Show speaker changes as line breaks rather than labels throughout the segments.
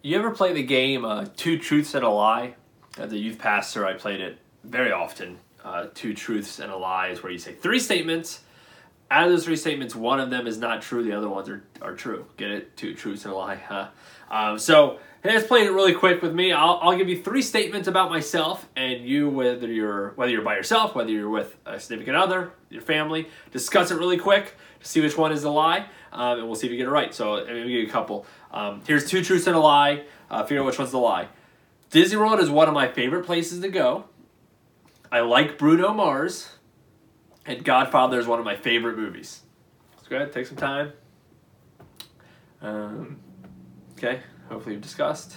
You ever play the game uh, Two Truths and a Lie? As a youth pastor, I played it very often. Uh, two Truths and a Lie is where you say three statements. Out of those three statements, one of them is not true. The other ones are, are true. Get it? Two truths and a lie. Huh? Um, so let's play it really quick with me. I'll, I'll give you three statements about myself, and you, whether you're whether you're by yourself, whether you're with a significant other, your family, discuss it really quick to see which one is a lie, um, and we'll see if you get it right. So let me give you a couple. Um, here's two truths and a lie. Uh, figure out which one's the lie. Disney World is one of my favorite places to go. I like Bruno Mars. And Godfather is one of my favorite movies. Let's go ahead, take some time. Um, okay, hopefully you've discussed.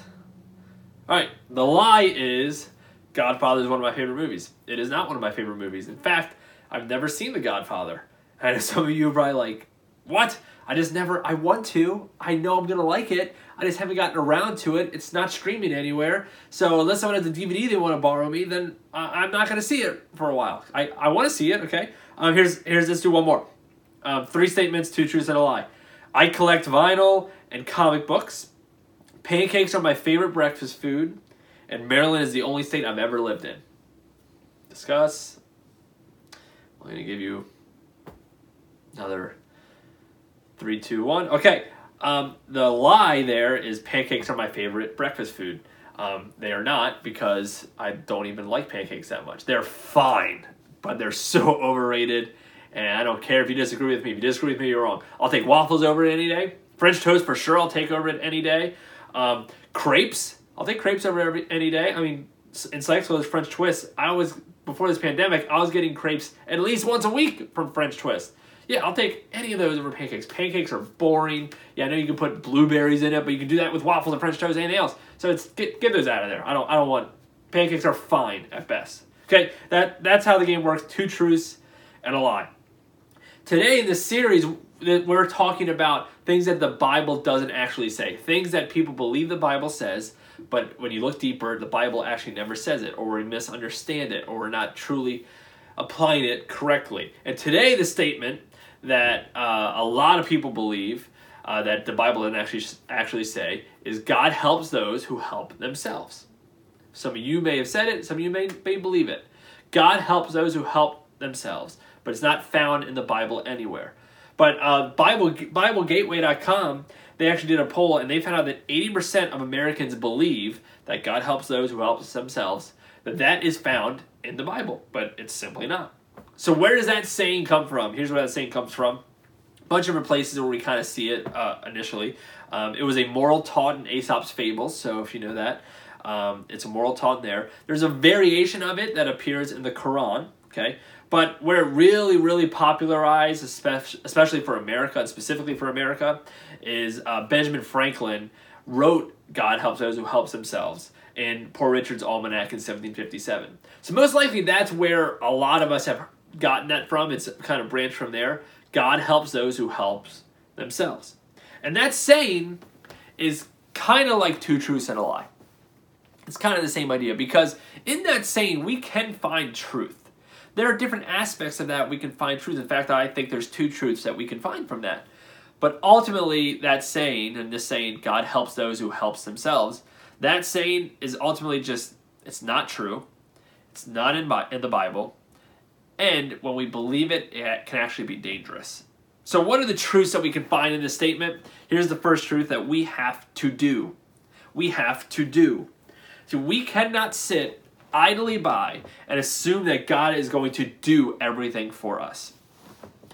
All right, the lie is Godfather is one of my favorite movies. It is not one of my favorite movies. In fact, I've never seen The Godfather. And some of you are probably like, what? I just never, I want to. I know I'm going to like it. I just haven't gotten around to it. It's not streaming anywhere. So unless someone has a DVD they want to borrow me, then I'm not going to see it for a while. I, I want to see it, okay? Um, here's, here's, let's do one more. Um, three statements, two truths, and a lie. I collect vinyl and comic books. Pancakes are my favorite breakfast food. And Maryland is the only state I've ever lived in. Discuss. I'm going to give you another three, two, one. Okay. Um, the lie there is pancakes are my favorite breakfast food. Um, they are not because I don't even like pancakes that much. They're fine, but they're so overrated. And I don't care if you disagree with me. If you disagree with me, you're wrong. I'll take waffles over it any day. French toast for sure. I'll take over it any day. Um, crepes. I'll take crepes over every, any day. I mean, in Sykesville, there's French Twist. I was before this pandemic. I was getting crepes at least once a week from French Twist. Yeah, I'll take any of those over pancakes. Pancakes are boring. Yeah, I know you can put blueberries in it, but you can do that with waffles and French toast, and anything else. So it's get, get those out of there. I don't I don't want pancakes are fine at best. Okay, that that's how the game works. Two truths and a lie. Today in this series, we're talking about things that the Bible doesn't actually say, things that people believe the Bible says, but when you look deeper, the Bible actually never says it, or we misunderstand it, or we're not truly applying it correctly. And today, the statement that uh, a lot of people believe uh, that the Bible doesn't actually actually say is God helps those who help themselves. Some of you may have said it, some of you may, may believe it. God helps those who help themselves, but it's not found in the Bible anywhere. But uh, Bible BibleGateway.com they actually did a poll and they found out that 80% of Americans believe that God helps those who help themselves. That that is found in the Bible, but it's simply not. So where does that saying come from? Here's where that saying comes from. A bunch of places where we kind of see it uh, initially. Um, it was a moral taught in Aesop's Fables, so if you know that, um, it's a moral taught there. There's a variation of it that appears in the Quran, okay? But where it really, really popularized, especially for America and specifically for America, is uh, Benjamin Franklin wrote God helps those who helps themselves in Poor Richard's Almanac in 1757. So most likely that's where a lot of us have gotten that from. It's kind of branched from there. God helps those who helps themselves. And that saying is kind of like two truths and a lie. It's kind of the same idea because in that saying we can find truth. There are different aspects of that we can find truth. In fact, I think there's two truths that we can find from that. But ultimately, that saying, and this saying, God helps those who helps themselves, that saying is ultimately just, it's not true. It's not in, in the Bible. And when we believe it, it can actually be dangerous. So, what are the truths that we can find in this statement? Here's the first truth that we have to do. We have to do. So, we cannot sit idly by and assume that God is going to do everything for us.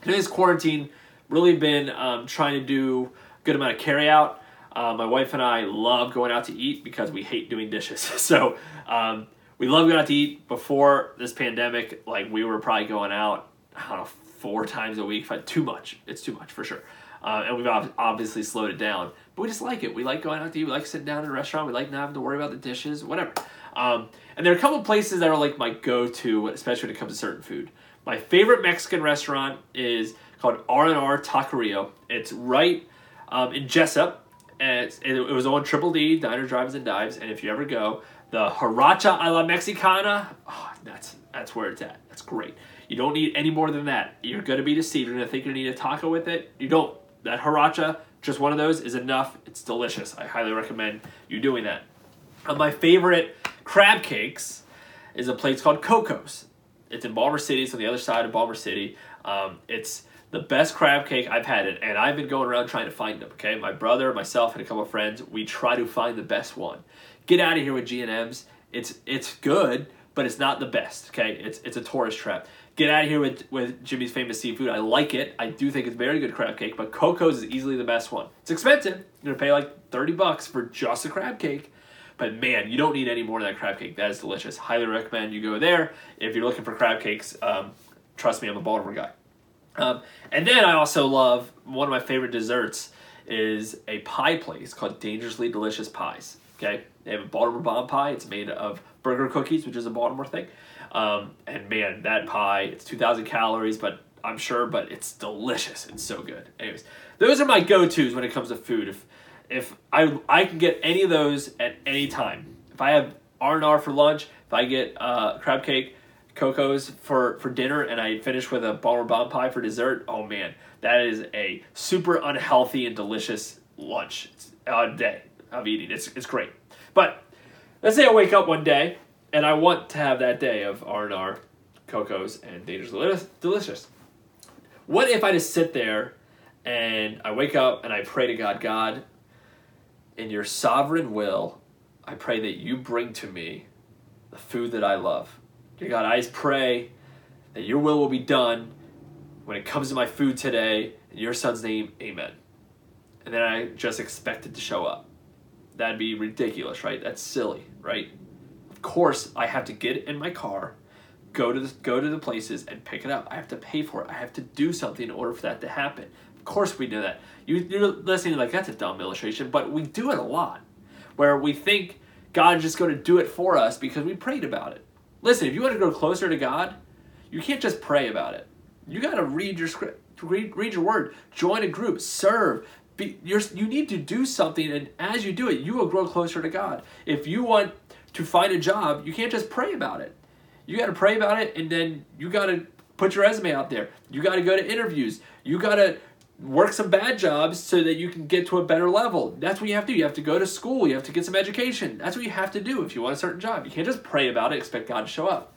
Today's quarantine really been um, trying to do a good amount of carry out. Uh, my wife and I love going out to eat because we hate doing dishes. So um, we love going out to eat before this pandemic. Like we were probably going out, I don't know, four times a week. But too much. It's too much for sure. Uh, and we've obviously slowed it down. But we just like it. We like going out to eat. We like sitting down in a restaurant. We like not having to worry about the dishes, whatever. Um, and there are a couple places that are like my go-to, especially when it comes to certain food. My favorite Mexican restaurant is called R&R Taqueria. It's right um, in Jessup. And it, it was on Triple D, Diner, Drives, and Dives. And if you ever go, the Huaracha a la Mexicana, oh, that's that's where it's at. That's great. You don't need any more than that. You're to be deceived. You're to think you need a taco with it. You don't. That Huaracha, just one of those is enough. It's delicious. I highly recommend you doing that. Uh, my favorite crab cakes is a place called Koco's. It's in Balmer City. It's on the other side of Balmer City. Um, it's the best crab cake I've had, it, and I've been going around trying to find them. Okay, my brother, myself, and a couple of friends, we try to find the best one. Get out of here with G and M's. It's it's good, but it's not the best. Okay, it's it's a tourist trap. Get out of here with with Jimmy's famous seafood. I like it. I do think it's very good crab cake, but Koco's is easily the best one. It's expensive. You're gonna pay like thirty bucks for just a crab cake. But man, you don't need any more of that crab cake. That is delicious. Highly recommend you go there if you're looking for crab cakes. Um, trust me, I'm a Baltimore guy. Um, and then I also love one of my favorite desserts is a pie place called Dangerously Delicious Pies. Okay, they have a Baltimore bomb pie. It's made of Berger cookies, which is a Baltimore thing. Um, and man, that pie, it's 2,000 calories, but I'm sure, but it's delicious. It's so good. Anyways, those are my go-tos when it comes to food. If if I I can get any of those at any time. If I have R and R for lunch, if I get uh, crab cake, Koco's for for dinner, and I finish with a Balmer bomb pie for dessert, oh man, that is a super unhealthy and delicious lunch It's a day of eating. It's it's great. But let's say I wake up one day and I want to have that day of R and R, Koco's, and Dangerous Delicious. What if I just sit there and I wake up and I pray to God, God, in your sovereign will, I pray that you bring to me the food that I love. Dear God, I just pray that your will will be done when it comes to my food today. In your son's name, amen. And then I just expect it to show up. That'd be ridiculous, right? That's silly, right? Of course, I have to get in my car, go to the, go to the places and pick it up. I have to pay for it. I have to do something in order for that to happen Of course we do that. You, you're listening like, that's a dumb illustration, but we do it a lot. Where we think God's just going to do it for us because we prayed about it. Listen, if you want to go closer to God, you can't just pray about it. You got to read your script, read, read your word, join a group, serve. Be, you need to do something, and as you do it, you will grow closer to God. If you want to find a job, you can't just pray about it. You got to pray about it, and then you got to put your resume out there. You got to go to interviews. You got to work some bad jobs so that you can get to a better level. That's what you have to do. You have to go to school. You have to get some education. That's what you have to do if you want a certain job. You can't just pray about it, expect God to show up.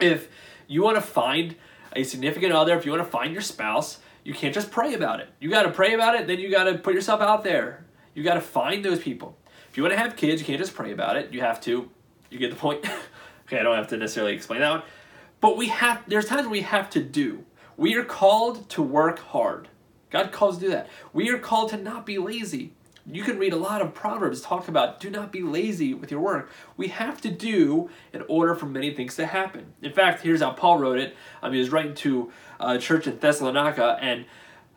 If you want to find a significant other, if you want to find your spouse, you can't just pray about it. You got to pray about it, then you got to put yourself out there. You got to find those people. If you want to have kids, you can't just pray about it. You have to, you get the point. okay, I don't have to necessarily explain that one. But we have, there's times we have to do. We are called to work hard. God calls to do that. We are called to not be lazy. You can read a lot of Proverbs talk about do not be lazy with your work. We have to do in order for many things to happen. In fact, here's how Paul wrote it. Um, he was writing to a church in Thessalonica and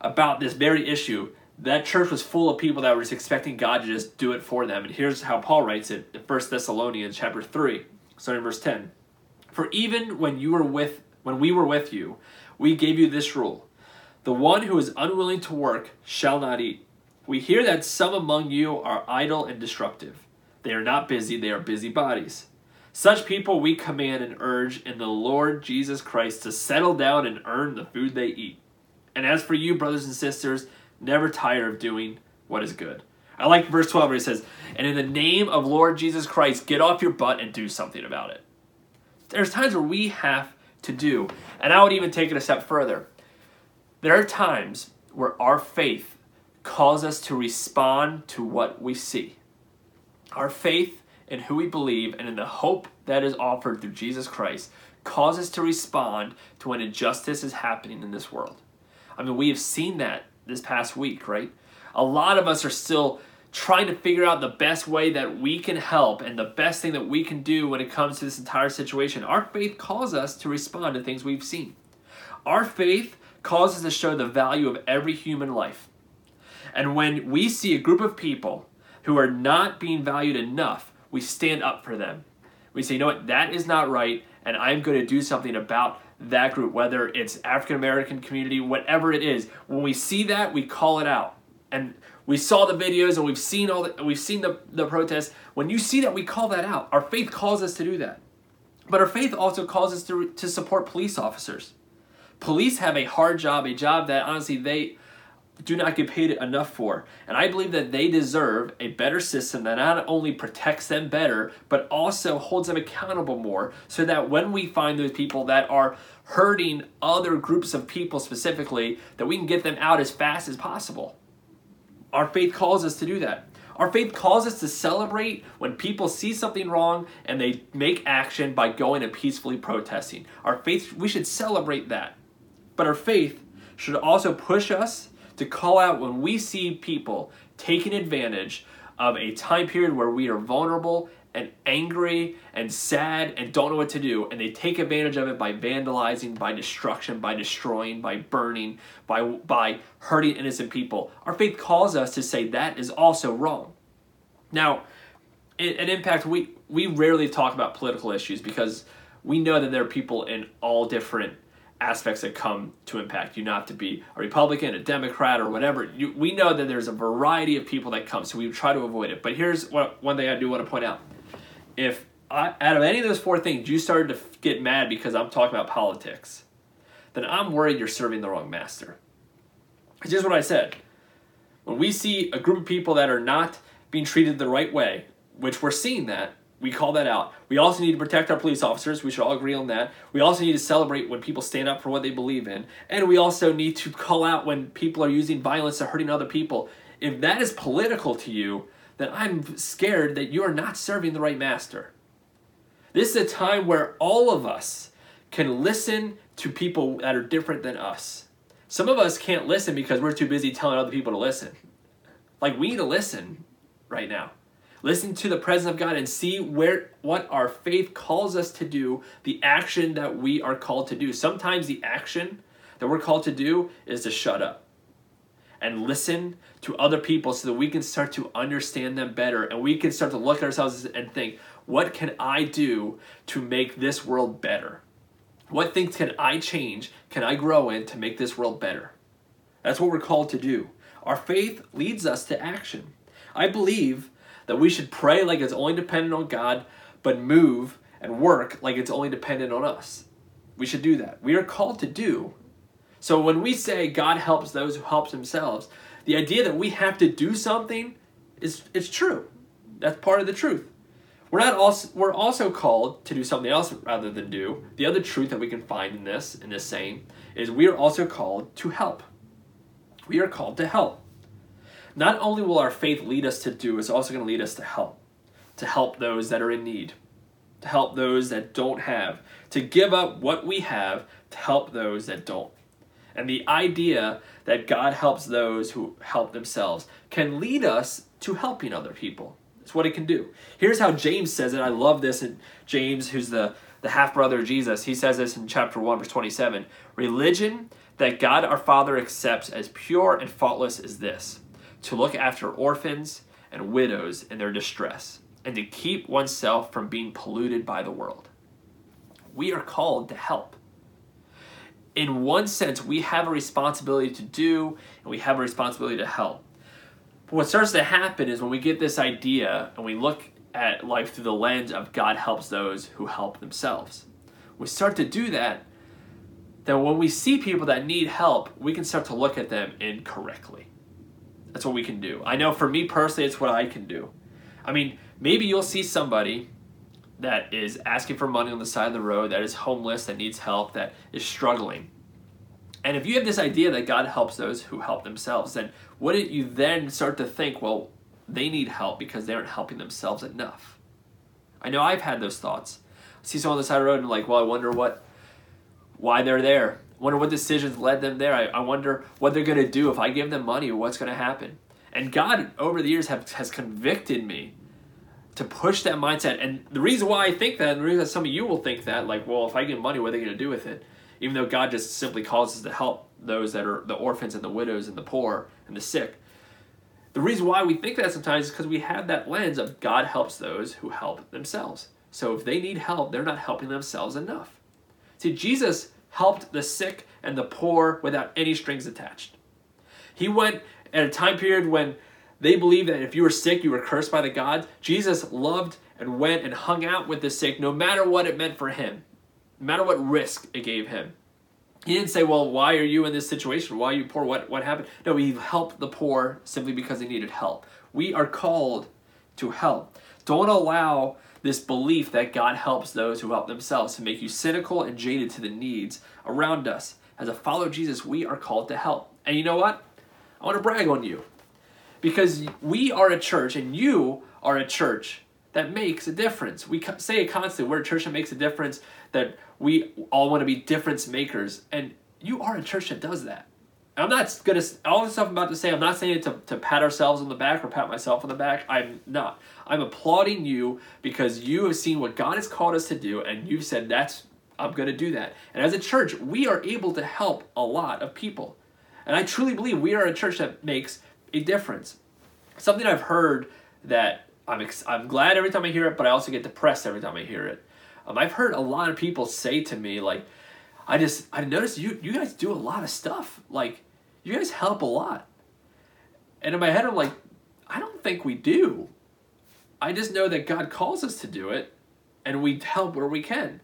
about this very issue. That church was full of people that were just expecting God to just do it for them. And here's how Paul writes it in 1 Thessalonians chapter 3, starting verse 10. For even when you were with when we were with you, we gave you this rule the one who is unwilling to work shall not eat. We hear that some among you are idle and disruptive. They are not busy, they are busybodies. Such people we command and urge in the Lord Jesus Christ to settle down and earn the food they eat. And as for you, brothers and sisters, never tire of doing what is good. I like verse 12 where he says, And in the name of Lord Jesus Christ, get off your butt and do something about it. There's times where we have to do. And I would even take it a step further. There are times where our faith calls us to respond to what we see. Our faith in who we believe and in the hope that is offered through Jesus Christ causes us to respond to when injustice is happening in this world. I mean, we have seen that this past week, right? A lot of us are still trying to figure out the best way that we can help and the best thing that we can do when it comes to this entire situation. Our faith calls us to respond to things we've seen. Our faith causes us to show the value of every human life. And when we see a group of people who are not being valued enough, we stand up for them. We say, you know what, that is not right, and I'm going to do something about that group, whether it's African American community, whatever it is. When we see that, we call it out. And we saw the videos and we've seen all the, we've seen the, the protests. When you see that, we call that out. Our faith calls us to do that. But our faith also calls us to, to support police officers police have a hard job, a job that honestly they do not get paid enough for. And I believe that they deserve a better system that not only protects them better, but also holds them accountable more so that when we find those people that are hurting other groups of people specifically, that we can get them out as fast as possible. Our faith calls us to do that. Our faith calls us to celebrate when people see something wrong and they make action by going and peacefully protesting. Our faith, we should celebrate that. But our faith should also push us to call out when we see people taking advantage of a time period where we are vulnerable and angry and sad and don't know what to do and they take advantage of it by vandalizing by destruction by destroying by burning by by hurting innocent people. Our faith calls us to say that is also wrong. Now an impact we we rarely talk about political issues because we know that there are people in all different aspects that come to impact. You not have to be a Republican, a Democrat, or whatever. You, we know that there's a variety of people that come, so we try to avoid it. But here's what one thing I do want to point out: if I, out of any of those four things you started to get mad because I'm talking about politics, then I'm worried you're serving the wrong master. It's just what I said. When we see a group of people that are not being treated the right way, which we're seeing that, we call that out. We also need to protect our police officers. We should all agree on that. We also need to celebrate when people stand up for what they believe in. And we also need to call out when people are using violence to hurting other people. If that is political to you, then I'm scared that you are not serving the right master. This is a time where all of us can listen to people that are different than us. Some of us can't listen because we're too busy telling other people to listen. Like, we need to listen right now. Listen to the presence of God and see where what our faith calls us to do, the action that we are called to do. Sometimes the action that we're called to do is to shut up and listen to other people so that we can start to understand them better and we can start to look at ourselves and think, what can I do to make this world better? What things can I change, can I grow in to make this world better? That's what we're called to do. Our faith leads us to action. I believe that we should pray like it's only dependent on God, but move and work like it's only dependent on us. We should do that. We are called to do. So when we say God helps those who help themselves, the idea that we have to do something is it's true. That's part of the truth. We're not also we're also called to do something else rather than do. The other truth that we can find in this in this saying is we are also called to help. We are called to help. Not only will our faith lead us to do, it's also going to lead us to help, to help those that are in need, to help those that don't have, to give up what we have to help those that don't. And the idea that God helps those who help themselves can lead us to helping other people. It's what it can do. Here's how James says it. I love this. And James, who's the, the half brother of Jesus, he says this in chapter 1, verse 27. Religion that God our Father accepts as pure and faultless is this to look after orphans and widows in their distress, and to keep oneself from being polluted by the world. We are called to help. In one sense, we have a responsibility to do, and we have a responsibility to help. But what starts to happen is when we get this idea and we look at life through the lens of God helps those who help themselves. We start to do that, then when we see people that need help, we can start to look at them incorrectly. That's what we can do. I know for me personally, it's what I can do. I mean, maybe you'll see somebody that is asking for money on the side of the road, that is homeless, that needs help, that is struggling. And if you have this idea that God helps those who help themselves, then wouldn't you then start to think, well, they need help because they aren't helping themselves enough? I know I've had those thoughts. I see someone on the side of the road and I'm like, well, I wonder what, why they're there wonder what decisions led them there. I, I wonder what they're going to do if I give them money what's going to happen. And God, over the years, have, has convicted me to push that mindset. And the reason why I think that, and the reason some of you will think that, like, well, if I give money, what are they going to do with it? Even though God just simply calls us to help those that are the orphans and the widows and the poor and the sick. The reason why we think that sometimes is because we have that lens of God helps those who help themselves. So if they need help, they're not helping themselves enough. See, Jesus helped the sick and the poor without any strings attached. He went at a time period when they believed that if you were sick, you were cursed by the gods. Jesus loved and went and hung out with the sick no matter what it meant for him, no matter what risk it gave him. He didn't say, "Well, why are you in this situation? Why are you poor? What what happened?" No, he helped the poor simply because they needed help. We are called to help. Don't allow this belief that God helps those who help themselves to make you cynical and jaded to the needs around us. As a follower of Jesus, we are called to help. And you know what? I want to brag on you because we are a church and you are a church that makes a difference. We say it constantly. We're a church that makes a difference, that we all want to be difference makers. And you are a church that does that. I'm not to, all the stuff I'm about to say, I'm not saying it to, to pat ourselves on the back or pat myself on the back. I'm not. I'm applauding you because you have seen what God has called us to do and you've said, that's, I'm to do that. And as a church, we are able to help a lot of people. And I truly believe we are a church that makes a difference. Something I've heard that I'm, ex- I'm glad every time I hear it, but I also get depressed every time I hear it. Um, I've heard a lot of people say to me, like, I just, I noticed you, you guys do a lot of stuff. Like, you guys help a lot. And in my head, I'm like, I don't think we do. I just know that God calls us to do it, and we help where we can.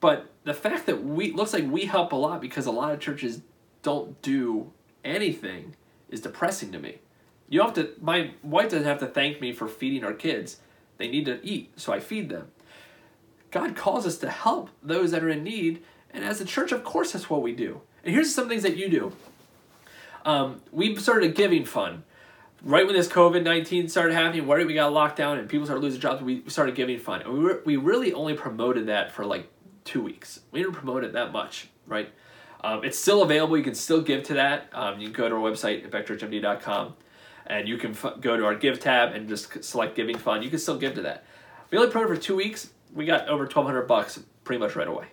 But the fact that we looks like we help a lot because a lot of churches don't do anything is depressing to me. You have to. My wife doesn't have to thank me for feeding our kids. They need to eat, so I feed them. God calls us to help those that are in need, and as a church, of course, that's what we do. And here's some things that you do. Um, we started a giving fund right when this COVID nineteen started happening. Right, we got locked down and people started losing jobs. We started giving fund, and we were, we really only promoted that for like two weeks. We didn't promote it that much, right? Um, it's still available. You can still give to that. Um, you can go to our website, impactchurchmd.com, and you can f- go to our Give tab and just select Giving Fund. You can still give to that. We only promoted for two weeks. We got over 1200 bucks pretty much right away.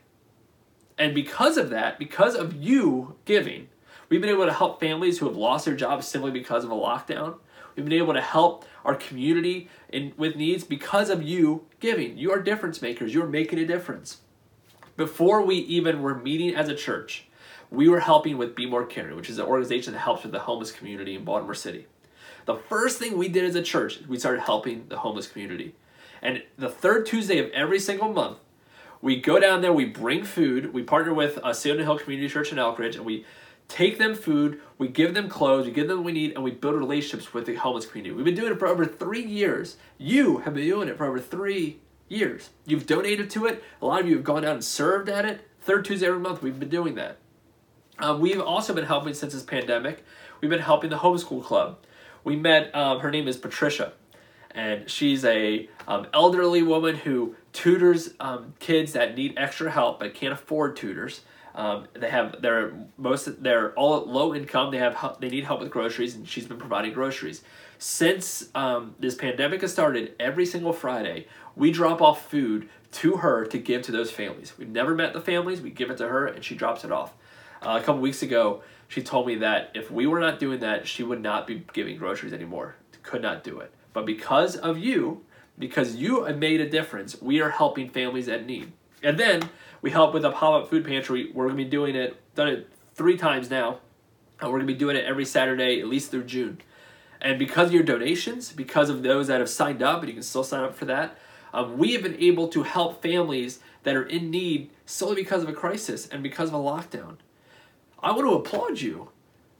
And because of that, because of you giving, we've been able to help families who have lost their jobs simply because of a lockdown. We've been able to help our community in, with needs because of you giving. You are difference makers. You're making a difference. Before we even were meeting as a church, we were helping with Be More Caring, which is an organization that helps with the homeless community in Baltimore City. The first thing we did as a church, we started helping the homeless community. And the third Tuesday of every single month, we go down there, we bring food, we partner with uh, Salem Hill Community Church in Elkridge, and we take them food, we give them clothes, we give them what we need, and we build relationships with the homeless community. We've been doing it for over three years. You have been doing it for over three years. You've donated to it. A lot of you have gone out and served at it. Third Tuesday every month, we've been doing that. Um, we've also been helping since this pandemic. We've been helping the homeschool club. We met, um, her name is Patricia, and she's a um, elderly woman who tutors um, kids that need extra help but can't afford tutors. Um, they have they're most they're all low income. They have they need help with groceries, and she's been providing groceries since um, this pandemic has started. Every single Friday, we drop off food to her to give to those families. We've never met the families. We give it to her, and she drops it off. Uh, a couple weeks ago, she told me that if we were not doing that, she would not be giving groceries anymore. Could not do it. But because of you, because you made a difference, we are helping families at need. And then we help with a pop-up food pantry. We're gonna be doing it, done it three times now. And we're gonna be doing it every Saturday, at least through June. And because of your donations, because of those that have signed up, and you can still sign up for that, um, we have been able to help families that are in need solely because of a crisis and because of a lockdown. I want to applaud you.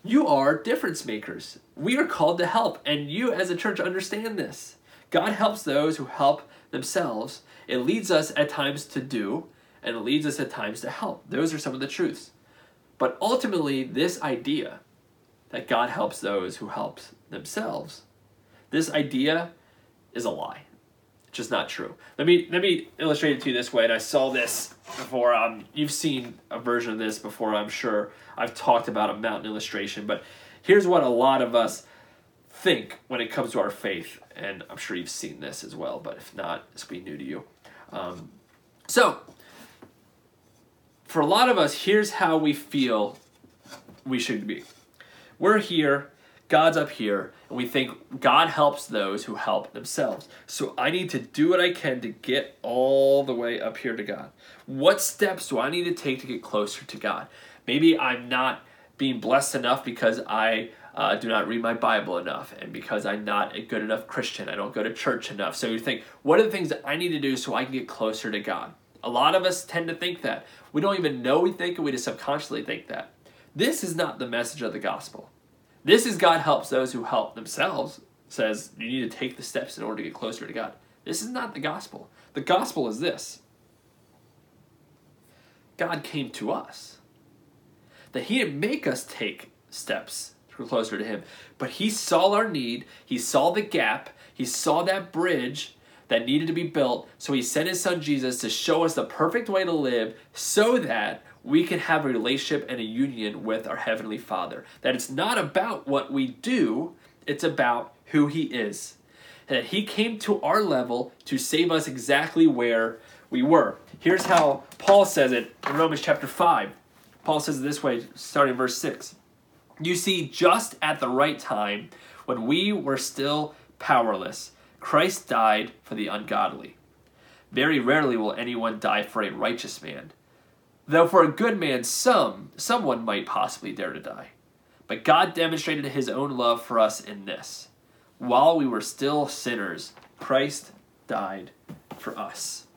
You are difference makers. We are called to help, and you as a church understand this. God helps those who help themselves. It leads us at times to do, and it leads us at times to help. Those are some of the truths. But ultimately, this idea that God helps those who help themselves, this idea is a lie It's just not true. Let me let me illustrate it to you this way. And I saw this before. Um, you've seen a version of this before, I'm sure. I've talked about a mountain illustration, but here's what a lot of us think when it comes to our faith, and I'm sure you've seen this as well. But if not, this will be new to you. Um, so, for a lot of us, here's how we feel we should be. We're here God's up here, and we think God helps those who help themselves. So I need to do what I can to get all the way up here to God. What steps do I need to take to get closer to God? Maybe I'm not being blessed enough because I uh, do not read my Bible enough and because I'm not a good enough Christian. I don't go to church enough. So you think, what are the things that I need to do so I can get closer to God? A lot of us tend to think that. We don't even know we think it, we just subconsciously think that. This is not the message of the gospel. This is God helps those who help themselves, says you need to take the steps in order to get closer to God. This is not the gospel. The gospel is this God came to us. That He didn't make us take steps closer to Him, but He saw our need, He saw the gap, He saw that bridge that needed to be built, so He sent His Son Jesus to show us the perfect way to live so that we can have a relationship and a union with our Heavenly Father. That it's not about what we do, it's about who He is. That He came to our level to save us exactly where we were. Here's how Paul says it in Romans chapter 5. Paul says it this way, starting verse 6. You see, just at the right time, when we were still powerless, Christ died for the ungodly. Very rarely will anyone die for a righteous man. Though for a good man, some, someone might possibly dare to die. But God demonstrated his own love for us in this. While we were still sinners, Christ died for us.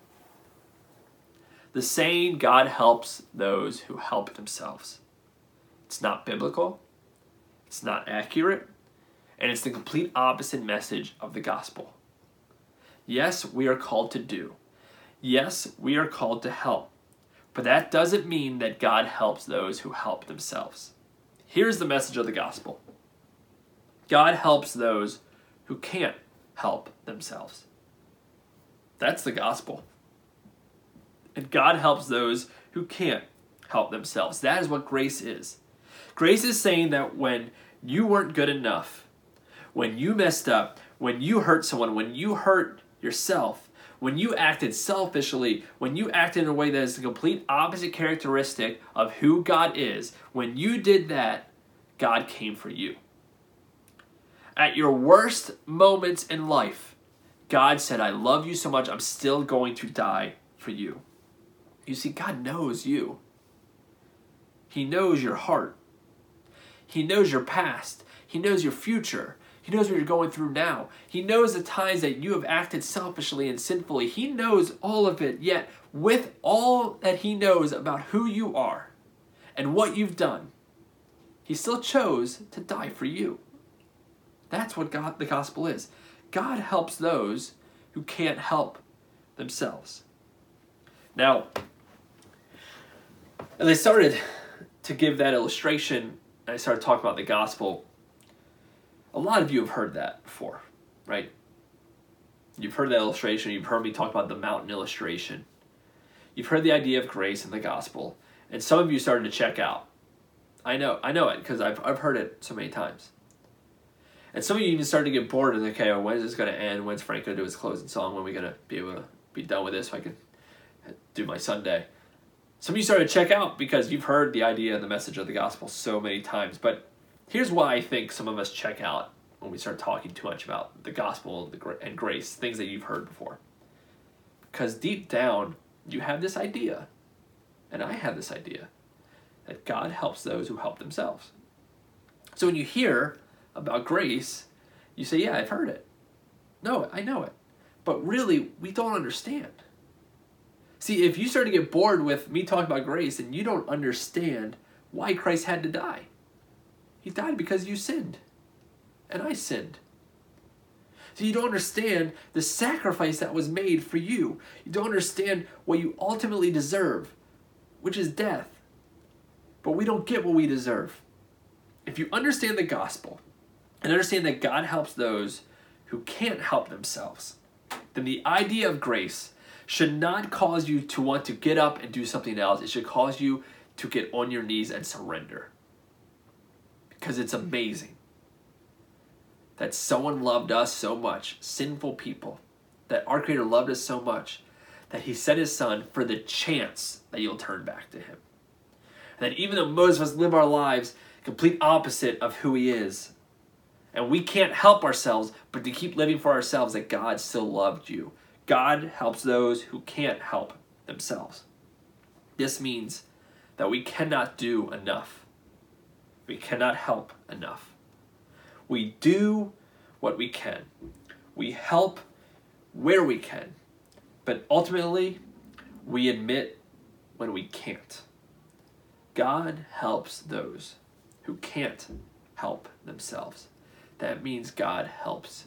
The saying, God helps those who help themselves. It's not biblical, it's not accurate, and it's the complete opposite message of the gospel. Yes, we are called to do. Yes, we are called to help. But that doesn't mean that God helps those who help themselves. Here's the message of the gospel God helps those who can't help themselves. That's the gospel. And God helps those who can't help themselves. That is what grace is. Grace is saying that when you weren't good enough, when you messed up, when you hurt someone, when you hurt yourself, when you acted selfishly, when you acted in a way that is the complete opposite characteristic of who God is, when you did that, God came for you. At your worst moments in life, God said, I love you so much, I'm still going to die for you. You see, God knows you. He knows your heart. He knows your past. He knows your future. He knows what you're going through now. He knows the times that you have acted selfishly and sinfully. He knows all of it, yet, with all that He knows about who you are and what you've done, He still chose to die for you. That's what God, the gospel is. God helps those who can't help themselves. Now, as I started to give that illustration, I started talking about the gospel. A lot of you have heard that before, right? You've heard that illustration. You've heard me talk about the mountain illustration. You've heard the idea of grace in the gospel, and some of you started to check out. I know, I know it because I've I've heard it so many times. And some of you even started to get bored and okay, oh, when is this going to end? When's Frank going to do his closing song? When are we going to be able to be done with this so I can do my Sunday? Some of you started to check out because you've heard the idea and the message of the gospel so many times. But here's why I think some of us check out when we start talking too much about the gospel and grace, things that you've heard before. Because deep down, you have this idea, and I have this idea, that God helps those who help themselves. So when you hear about grace, you say, Yeah, I've heard it. No, I know it. But really, we don't understand. See, if you start to get bored with me talking about grace and you don't understand why Christ had to die, He died because you sinned, and I sinned. So you don't understand the sacrifice that was made for you. You don't understand what you ultimately deserve, which is death. But we don't get what we deserve. If you understand the gospel and understand that God helps those who can't help themselves, then the idea of grace should not cause you to want to get up and do something else. It should cause you to get on your knees and surrender. Because it's amazing that someone loved us so much, sinful people, that our Creator loved us so much that He sent His Son for the chance that you'll turn back to Him. And that even though most of us live our lives complete opposite of who He is, and we can't help ourselves but to keep living for ourselves, that God still loved you God helps those who can't help themselves. This means that we cannot do enough. We cannot help enough. We do what we can. We help where we can. But ultimately, we admit when we can't. God helps those who can't help themselves. That means God helps.